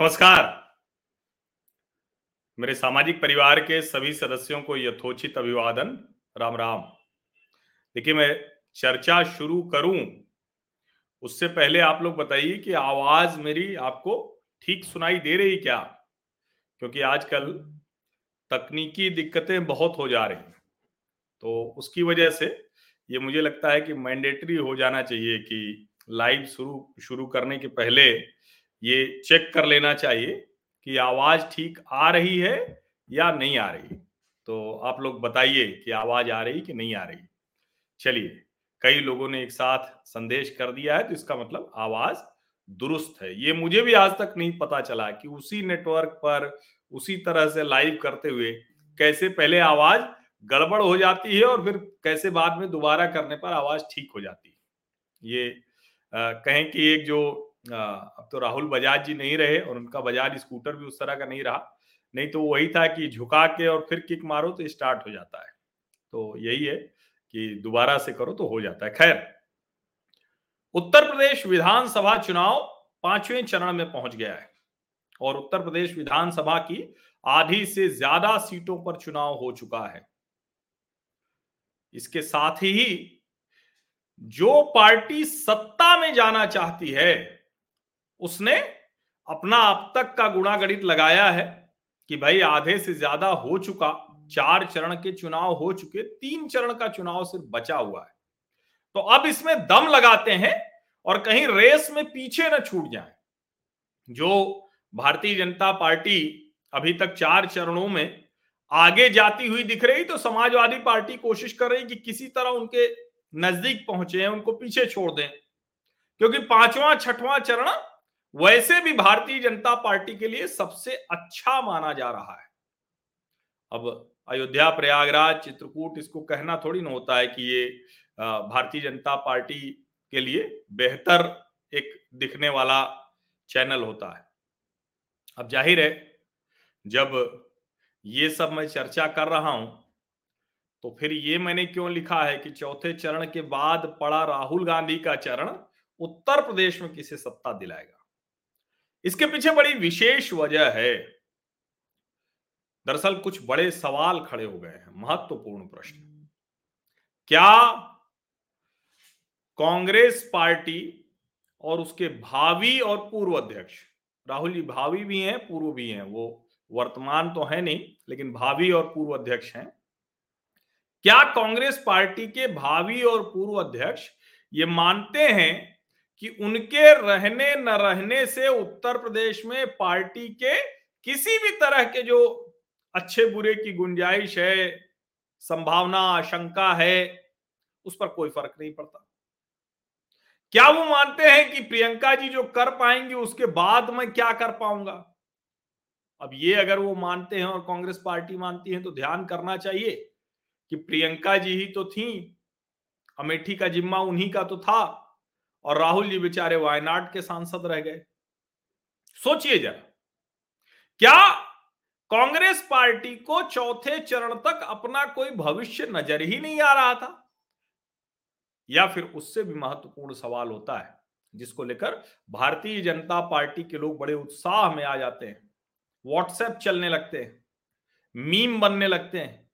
नमस्कार। मेरे सामाजिक परिवार के सभी सदस्यों को यथोचित अभिवादन। राम राम। देखिए, मैं चर्चा शुरू करूँ। उससे पहले आप लोग बताइए कि आवाज़ मेरी आपको ठीक सुनाई दे रही क्या? क्योंकि आजकल तकनीकी दिक्कतें बहुत हो जा रही तो उसकी वजह से ये मुझे लगता है कि मैंडेटरी हो जाना चाहिए कि लाइव शुरू शुरू करने के पहले ये चेक कर लेना चाहिए कि आवाज़ ठीक आ रही है या नहीं आ रही। तो आप लोग बताइए कि आवाज़ आ रही कि नहीं आ रही। चलिए कई लोगों ने एक साथ संदेश कर दिया है तो इसका मतलब आवाज़ दुरुस्त है। ये मुझे भी आज तक नहीं पता चला कि उसी नेटवर्क पर उसी तरह से लाइव करते हुए कैसे पहले आवाज़ गड़बड़ हो जाती है और फिर कैसे बाद में दोबारा करने पर आवाज़ ठीक हो जाती है। ये आ, कहें कि एक जो अब तो राहुल बजाज जी नहीं रहे और उनका बजाज स्कूटर भी उस तरह का नहीं रहा। नहीं तो वही था कि झुका के और फिर किक मारो तो स्टार्ट हो जाता है। तो यही है कि दोबारा से करो तो हो जाता है। खैर, उत्तर प्रदेश विधानसभा चुनाव पाँचवें चरण में पहुँच गया है और उत्तर प्रदेश विधानसभा की आधी से ज़्यादा सीटों पर चुनाव हो चुका है। इसके साथ ही जो पार्टी सत्ता में जाना चाहती है उसने अपना अब तक का गुणागणित लगाया है कि भाई आधे से ज़्यादा हो चुका, चार चरण के चुनाव हो चुके, तीन चरण का चुनाव सिर्फ़ बचा हुआ है। तो अब इसमें दम लगाते हैं और कहीं रेस में पीछे न छूट जाए। जो भारतीय जनता पार्टी अभी तक चार चरणों में आगे जाती हुई दिख रही तो समाजवादी पार्टी कोशिश कर रही कि किसी तरह उनके नज़दीक पहुँचे, उनको पीछे छोड़ दें। क्योंकि पांचवा, छठवां चरण वैसे भी भारतीय जनता पार्टी के लिए सबसे अच्छा माना जा रहा है। अब अयोध्या, प्रयागराज, चित्रकूट, इसको कहना थोड़ी ना होता है कि ये भारतीय जनता पार्टी के लिए बेहतर एक दिखने वाला चैनल होता है। अब ज़ाहिर है, जब ये सब मैं चर्चा कर रहा हूँ तो फिर ये मैंने क्यों लिखा है कि चौथे चरण के बाद पड़ा राहुल गांधी का चरण उत्तर प्रदेश में किसे सत्ता दिलाएगा? इसके पीछे बड़ी विशेष वजह है। दरअसल कुछ बड़े सवाल खड़े हो गए हैं, महत्वपूर्ण प्रश्न। क्या कांग्रेस पार्टी और उसके भावी और पूर्व अध्यक्ष, राहुल जी भावी भी हैं, पूर्व भी हैं, वो वर्तमान तो है नहीं, लेकिन भावी और पूर्व अध्यक्ष हैं। क्या कांग्रेस पार्टी के भावी और पूर्व अध्यक्ष ये मानते हैं कि उनके रहने न रहने से उत्तर प्रदेश में पार्टी के किसी भी तरह के जो अच्छे बुरे की गुंजाइश है, संभावना, आशंका है, उस पर कोई फ़र्क नहीं पड़ता। क्या वो मानते हैं कि प्रियंका जी जो कर पाएँगे, उसके बाद मैं क्या कर पाऊँगा? अब ये अगर वो मानते हैं और कांग्रेस पार्टी मानती है तो ध्यान करना चाहिए कि प्रियंका जी ही तो थी, अमेठी का जिम्मा उन्हीं का तो था। और राहुल जी बेचारे वायनाड के सांसद रह गए। सोचिए जरा, क्या कांग्रेस पार्टी को चौथे चरण तक अपना कोई भविष्य नज़र ही नहीं आ रहा था? या फिर उससे भी महत्वपूर्ण सवाल होता है, जिसको लेकर भारतीय जनता पार्टी के लोग बड़े उत्साह में आ जाते हैं, व्हाट्सएप चलने लगते हैं, मीम बनने लगते हैं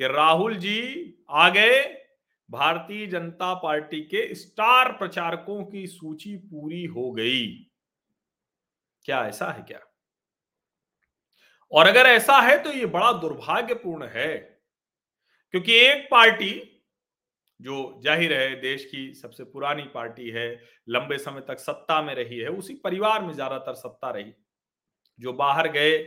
कि राहुल जी आ गए भारतीय जनता पार्टी के स्टार प्रचारकों की सूची पूरी हो गई। क्या ऐसा है क्या? और अगर ऐसा है तो ये बड़ा दुर्भाग्यपूर्ण है, क्योंकि एक पार्टी जो ज़ाहिर है देश की सबसे पुरानी पार्टी है, लंबे समय तक सत्ता में रही है, उसी परिवार में ज़्यादातर सत्ता रही। जो बाहर गए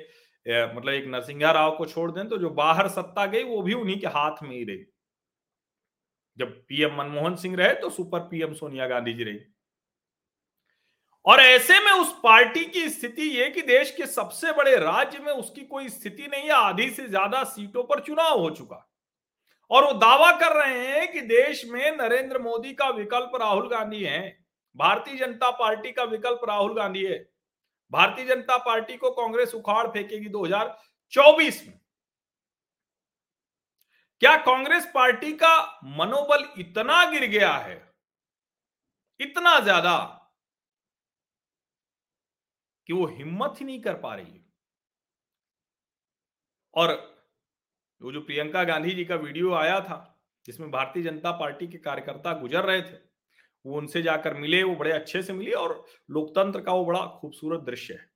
मतलब एक नरसिंहा राव को छोड़ दें तो जो बाहर सत्ता गई, वो भी उन्हीं के हाथ में ही रही। जब पीएम मनमोहन सिंह रहे तो सुपर पीएम सोनिया गांधी जी रही। और ऐसे में उस पार्टी की स्थिति ये कि देश के सबसे बड़े राज्य में उसकी कोई स्थिति नहीं है, आधी से ज़्यादा सीटों पर चुनाव हो चुका। और वो दावा कर रहे हैं कि देश में नरेंद्र मोदी का विकल्प राहुल गांधी है। भारतीय जनता पार्टी का विकल्प राहुल गांधी है। भारतीय जनता पार्टी को कांग्रेस उखाड़ फेंकेगी 2024 में। क्या कांग्रेस पार्टी का मनोबल इतना गिर गया है? इतना ज़्यादा कि वो हिम्मत ही नहीं कर पा रही है। और वो जो प्रियंका गांधी जी का वीडियो आया था, जिसमें भारतीय जनता पार्टी के कार्यकर्ता गुजर रहे थे, वो उनसे जाकर मिले, वो बड़े अच्छे से मिले और लोकतंत्र का वो बड़ा खूबसूरत दृश्य है।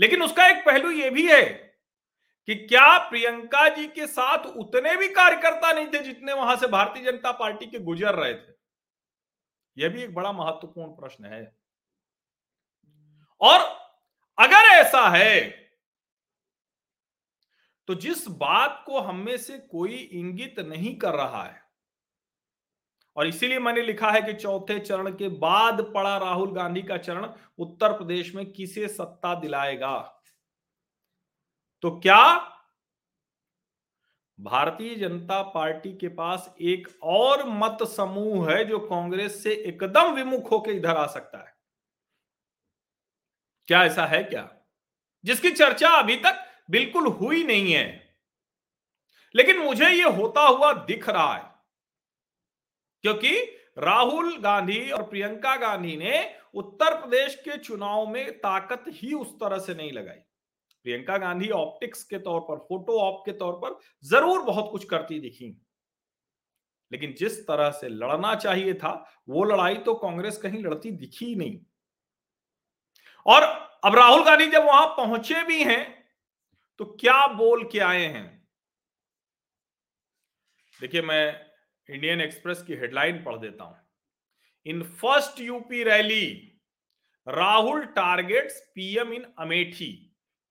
लेकिन उसका एक पहलू ये भी है कि क्या प्रियंका जी के साथ उतने भी कार्यकर्ता नहीं थे जितने वहाँ से भारतीय जनता पार्टी के गुजर रहे थे? यह भी एक बड़ा महत्वपूर्ण प्रश्न है। और अगर ऐसा है तो जिस बात को हम में से कोई इंगित नहीं कर रहा है, और इसीलिए मैंने लिखा है कि चौथे चरण के बाद पड़ा राहुल गांधी का चरण उत्तर प्रदेश में किसे सत्ता दिलाएगा? तो क्या भारतीय जनता पार्टी के पास एक और मत समूह है जो कांग्रेस से एकदम विमुख होकर इधर आ सकता है? क्या ऐसा है क्या? जिसकी चर्चा अभी तक बिल्कुल हुई नहीं है। लेकिन मुझे यह होता हुआ दिख रहा है, क्योंकि राहुल गांधी और प्रियंका गांधी ने उत्तर प्रदेश के चुनाव में ताकत ही उस तरह से नहीं लगाई। प्रियंका गांधी ऑप्टिक्स के तौर पर, फ़ोटो ऑप के तौर पर ज़रूर बहुत कुछ करती दिखी। लेकिन जिस तरह से लड़ना चाहिए था, वो लड़ाई तो कांग्रेस कहीं लड़ती दिखी नहीं। और अब राहुल गांधी जब वहाँ पहुँचे भी हैं तो क्या बोल के आए हैं? देखिए, मैं इंडियन एक्सप्रेस की हेडलाइन पढ़ देता हूँ। In first UP rally, Rahul targets PM in Amethi.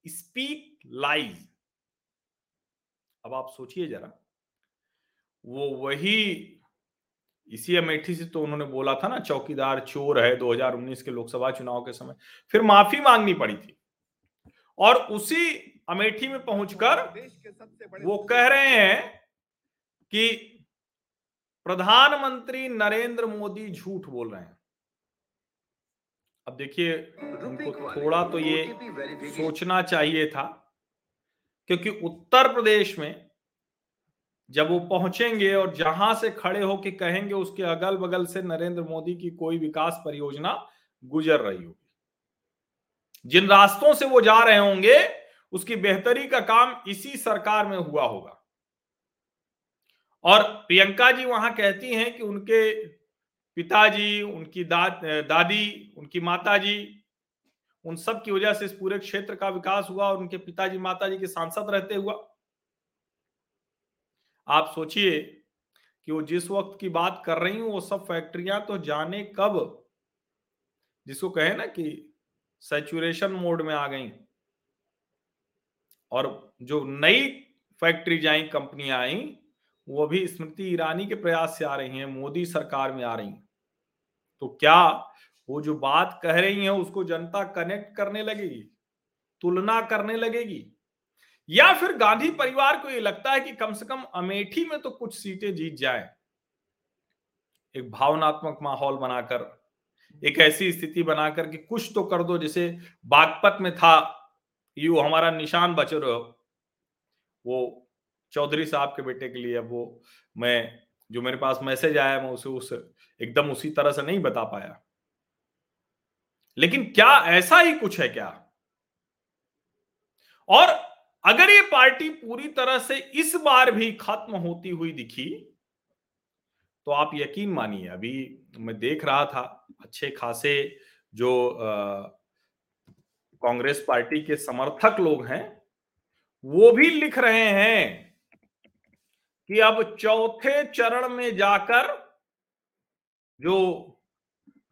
Speak lies अब आप सोचिए जरा, वो वही, इसी अमेठी से तो उन्होंने बोला था ना, चौकीदार चोर है 2019 के लोकसभा चुनाव के समय, फिर माफ़ी मांगनी पड़ी थी। और उसी अमेठी में पहुंचकर वो कह रहे हैं कि प्रधानमंत्री नरेंद्र मोदी झूठ बोल रहे हैं। अब देखिए उनको थोड़ा तो ये सोचना चाहिए था क्योंकि उत्तर प्रदेश में जब वो पहुँचेंगे और जहाँ से खड़े होकर कहेंगे उसके अगल बगल से नरेंद्र मोदी की कोई विकास परियोजना गुजर रही होगी। जिन रास्तों से वो जा रहे होंगे उसकी बेहतरी का काम इसी सरकार में हुआ होगा। और प्रियंका जी वहाँ कहती हैं कि उनके पिताजी उनकी दा, दादी उनकी माताजी उन सब की वजह से इस पूरे क्षेत्र का विकास हुआ और उनके पिताजी माताजी के सांसद रहते हुआ। आप सोचिए कि वो जिस वक्त की बात कर रही हूँ वो सब फैक्ट्रियाँ तो जाने कब जिसको कहे ना कि सेचुरेशन मोड में आ गई। और जो नई फैक्ट्री जाई कंपनियाँ आई वो भी स्मृति ईरानी के प्रयास से आ रही हैं, मोदी सरकार में आ रही तो क्या वो जो बात कह रही है, उसको जनता कनेक्ट करने लगेगी? तुलना करने लगेगी? या फिर गांधी परिवार को ये लगता है कि कम से कम अमेठी में तो कुछ सीटें जीत जाए। एक भावनात्मक माहौल बनाकर, एक ऐसी स्थिति बनाकर कि कुछ तो कर दो, जैसे बागपत में था यू हमारा निशान बच रहे। हो वो चौधरी साहब के बेटे के लिए वो मैं, जो मेरे पास मैसेज आया, मैं उसे उस एकदम उसी तरह से नहीं बता पाया। लेकिन क्या ऐसा ही कुछ है क्या? और अगर ये पार्टी पूरी तरह से इस बार भी खत्म होती हुई दिखी तो आप यकीन मानिए, अभी मैं देख रहा था अच्छे खासे जो कांग्रेस पार्टी के समर्थक लोग हैं, वो भी लिख रहे हैं। कि अब चौथे चरण में जाकर जो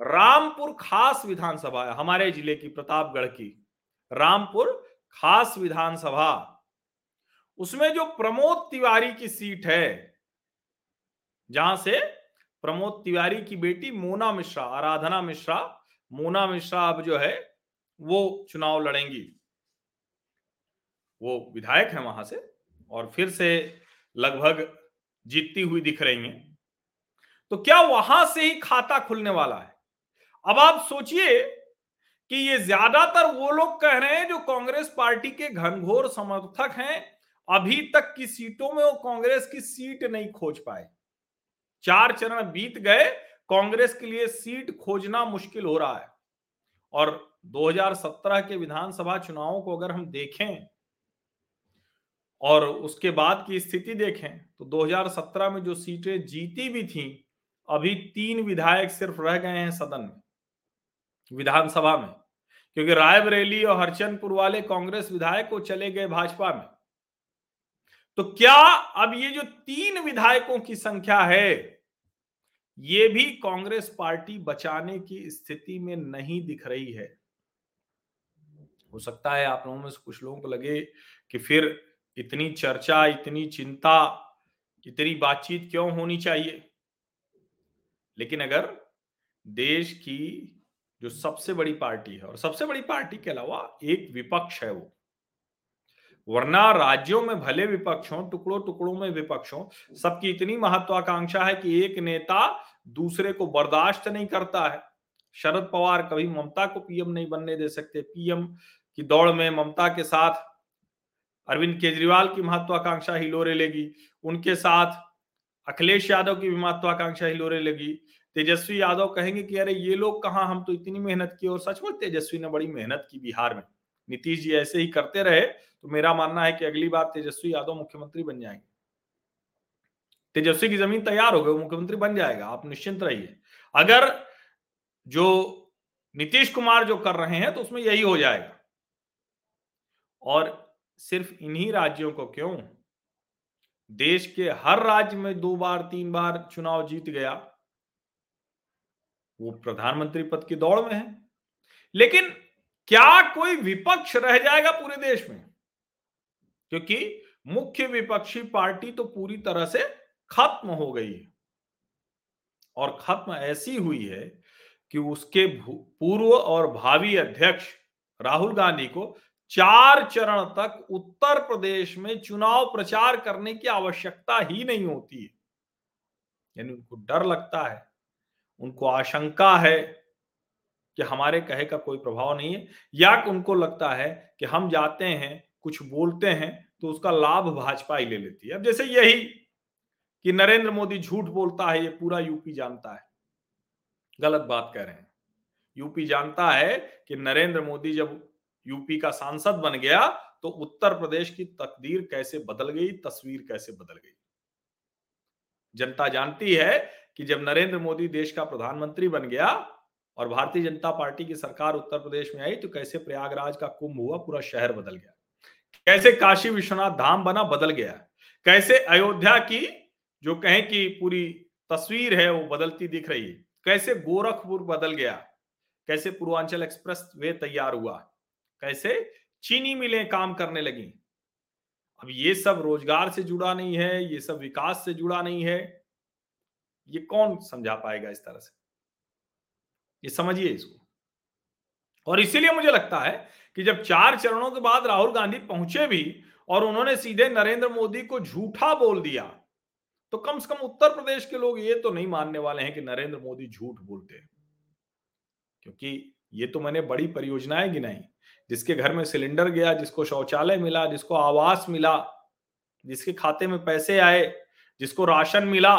रामपुर खास विधानसभा है, हमारे ज़िले की, प्रतापगढ़ की, रामपुर खास विधानसभा, उसमें जो प्रमोद तिवारी की सीट है, जहाँ से प्रमोद तिवारी की बेटी मोना मिश्रा, आराधना मिश्रा, मोना मिश्रा अब जो है, वो चुनाव लड़ेंगी। वो विधायक है वहाँ से, और फिर से लगभग जीतती हुई दिख रही हैं। तो क्या वहाँ से ही खाता खुलने वाला है? अब आप सोचिए कि ये ज़्यादातर वो लोग कह रहे हैं जो कांग्रेस पार्टी के घनघोर समर्थक हैं, अभी तक की सीटों में वो कांग्रेस की सीट नहीं खोज पाए। चार चरण बीत गए, कांग्रेस के लिए सीट खोजना मुश्किल हो रहा है। और 2017 के विधानसभा चुनावों को अगर हम देखें और उसके बाद की स्थिति देखें तो 2017 में जो सीटें जीती भी थी, अभी तीन विधायक सिर्फ़ रह गए हैं सदन में, विधानसभा में। क्योंकि रायबरेली और हरचंदपुर वाले कांग्रेस विधायक को चले गए भाजपा में। तो क्या अब ये जो तीन विधायकों की संख्या है, ये भी कांग्रेस पार्टी बचाने की स्थिति में नहीं दिख रही है? हो सकता है आप लोगों में से कुछ लोगों को लगे कि फिर इतनी चर्चा, इतनी चिंता, इतनी बातचीत क्यों होनी चाहिए? लेकिन अगर देश की जो सबसे बड़ी पार्टी है, और सबसे बड़ी पार्टी के अलावा एक विपक्ष है वो, वरना राज्यों में भले विपक्ष हो टुकड़ों टुकड़ों में विपक्ष हो, सबकी इतनी महत्वाकांक्षा है कि एक नेता दूसरे को बर्दाश्त नहीं करता है। शरद पवार कभी ममता को पीएम नहीं बनने दे सकते। पीएम की दौड़ में ममता के साथ अरविंद केजरीवाल की महत्वाकांक्षा हिलोरे लेगी। उनके साथ अखिलेश यादव की भी महत्वाकांक्षा हिलोरे लेगी। तेजस्वी यादव कहेंगे कि, अरे, ये लोग कहा? हम तो इतनी मेहनत की और सचमुच तेजस्वी ने बड़ी मेहनत की बिहार में। नीतीश जी ऐसे ही करते रहे तो मेरा मानना है कि अगली बार तेजस्वी यादव मुख्यमंत्री बन जाएँगे। तेजस्वी की ज़मीन तैयार हो गई मुख्यमंत्री बन जाएगा, आप निश्चिंत रहिए। अगर जो नीतीश कुमार जो कर रहे हैं तो उसमें यही हो जाएगा। और सिर्फ़ इन्हीं राज्यों को क्यों? देश के हर राज्य में दो बार, तीन बार चुनाव जीत गया। वो प्रधानमंत्री पद की दौड़ में है। लेकिन क्या कोई विपक्ष रह जाएगा पूरे देश में? क्योंकि मुख्य विपक्षी पार्टी तो पूरी तरह से खत्म हो गई है। और खत्म ऐसी हुई है कि उसके पूर्व और भावी अध्यक्ष राहुल गांधी को चार चरण तक उत्तर प्रदेश में चुनाव प्रचार करने की आवश्यकता ही नहीं होती है। यानी उनको डर लगता है, उनको आशंका है कि हमारे कहे का कोई प्रभाव नहीं है, या उनको लगता है कि हम जाते हैं, कुछ बोलते हैं तो उसका लाभ भाजपा ही ले लेती है। अब जैसे यही कि नरेंद्र मोदी झूठ बोलता है, ये पूरा यूपी जानता है। गलत बात कह रहे हैं। यूपी जानता है कि नरेंद्र मोदी जब यूपी का सांसद बन गया तो उत्तर प्रदेश की तकदीर कैसे बदल गई, तस्वीर कैसे बदल गई? जनता जानती है कि जब नरेंद्र मोदी देश का प्रधानमंत्री बन गया और भारतीय जनता पार्टी की सरकार उत्तर प्रदेश में आई तो कैसे प्रयागराज का कुंभ हुआ, पूरा शहर बदल गया? कैसे काशी विश्वनाथ धाम बना, बदल गया? कैसे अयोध्या की, जो कहें कि पूरी तस्वीर है, वो बदलती दिख रही है? कैसे गोरखपुर बदल गया? कैसे पूर्वांचल एक्सप्रेस वे तैयार हुआ? कैसे? चीनी मिलें काम करने लगी। अब ये सब रोज़गार से जुड़ा नहीं है, ये सब विकास से जुड़ा नहीं है। ये कौन समझा पाएगा इस तरह से? ये समझिए इसको। और इसीलिए मुझे लगता है कि जब चार चरणों के बाद राहुल गांधी पहुँचे भी और उन्होंने सीधे नरेंद्र मोदी को झूठा बोल दिया तो कम से कम उत्तर प्रदेश के लोग ये तो नहीं मानने वाले हैं कि नरेंद्र मोदी झूठ बोलते क्योंकि ये तो मैंने बड़ी परियोजनाएँ गिनाई जिसके घर में सिलेंडर गया, जिसको शौचालय मिला, जिसको आवास मिला, जिसके खाते में पैसे आए, जिसको राशन मिला।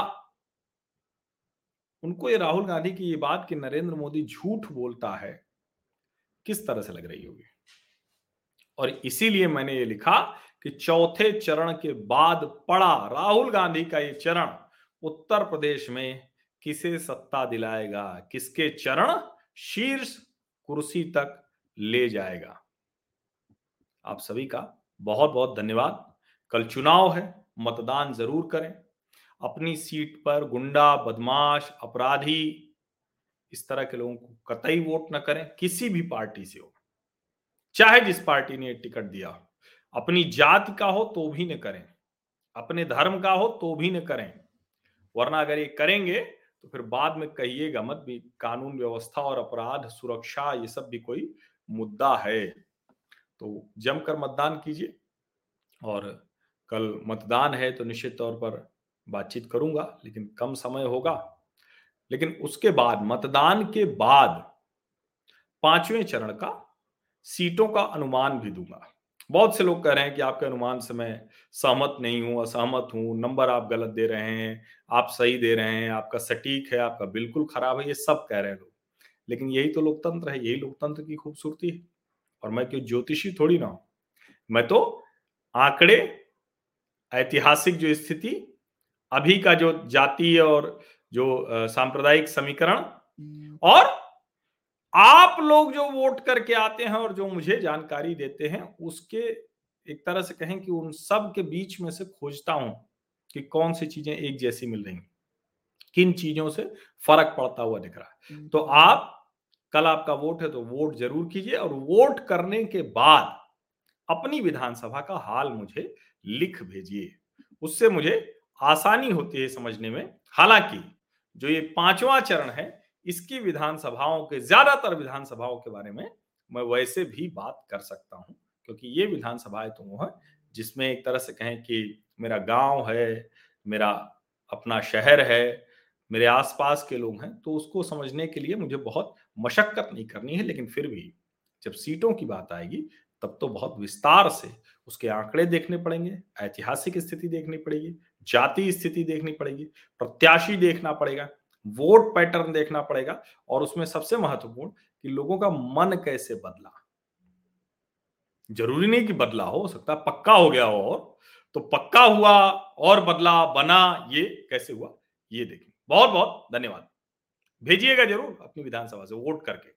उनको ये राहुल गांधी की ये बात कि नरेंद्र मोदी झूठ बोलता है, किस तरह से लग रही होगी? और इसीलिए मैंने ये लिखा कि चौथे चरण के बाद पड़ा राहुल गांधी का ये चरण, उत्तर प्रदेश में किसे सत्ता दिलाएगा, किसके चरण? शीर्ष कुर्सी तक ले जाएगा। आप सभी का बहुत बहुत धन्यवाद। कल चुनाव है, मतदान ज़रूर करें। अपनी सीट पर गुंडा, बदमाश, अपराधी, इस तरह के लोगों को कतई वोट न करें, किसी भी पार्टी से हो। चाहे जिस पार्टी ने टिकट दिया अपनी जाति का हो तो भी न करें। अपने धर्म का हो तो भी न करें। वरना अगर ये करेंगे तो फिर बाद में कहिएगा मत भी कानून व्यवस्था और अपराध, सुरक्षा, ये सब भी कोई मुद्दा है। तो जमकर मतदान कीजिए और कल मतदान है तो निश्चित तौर पर बातचीत करूँगा, लेकिन कम समय होगा। लेकिन उसके बाद, मतदान के बाद पाँचवें चरण का सीटों का अनुमान भी दूँगा। बहुत से लोग कह रहे हैं कि आपके अनुमान से मैं सहमत नहीं हूँ असहमत हूँ नंबर आप गलत दे रहे हैं आप सही दे रहे हैं आपका सटीक है आपका बिल्कुल खराब है ये सब कह रहे हैं लोग। लेकिन यही तो लोकतंत्र है यही लोकतंत्र की खूबसूरती है। और मैं क्यों ज्योतिषी थोड़ी ना हूँ? मैं तो आंकड़े ऐतिहासिक जो स्थिति अभी का जो जातीय और जो सांप्रदायिक समीकरण और आप लोग जो वोट करके आते हैं और जो मुझे जानकारी देते हैं उसके एक तरह से कहें कि उन सब के बीच में से खोजता हूँ कि कौन सी चीज़ें एक जैसी मिल रही किन चीज़ों से फ़र्क पड़ता हुआ दिख रहा है। तो आप कल आपका वोट है तो वोट ज़रूर कीजिए और वोट करने के बाद अपनी विधानसभा का हाल मुझे लिख भेजिए। उससे मुझे आसानी होती है समझने में। हालाँकि जो ये पांचवा चरण है इसकी विधानसभाओं के, ज़्यादातर विधानसभाओं के बारे में मैं वैसे भी बात कर सकता हूँ, क्योंकि ये विधानसभाएँ तो वो है, जिसमें एक तरह से कहें कि मेरा गाँव है, मेरा अपना शहर है, मेरे आसपास के लोग हैं तो उसको समझने के लिए मुझे बहुत मशक्कत नहीं करनी है, लेकिन फिर भी जब सीटों की बात आएगी, तब तो बहुत विस्तार से उसके आंकड़े देखने पड़ेंगे, ऐतिहासिक स्थिति देखनी पड़ेगी, जाति स्थिति देखनी पड़ेगी, प्रत्याशी देखना पड़ेगा वोट पैटर्न देखना पड़ेगा और उसमें सबसे महत्वपूर्ण कि लोगों का मन कैसे बदला। ज़रूरी नहीं कि बदला हो सकता पक्का हो गया हो और तो पक्का हुआ और बदला बना ये कैसे हुआ, ये देखें बहुत बहुत धन्यवाद। भेजिएगा ज़रूर अपनी विधानसभा से, वोट करके।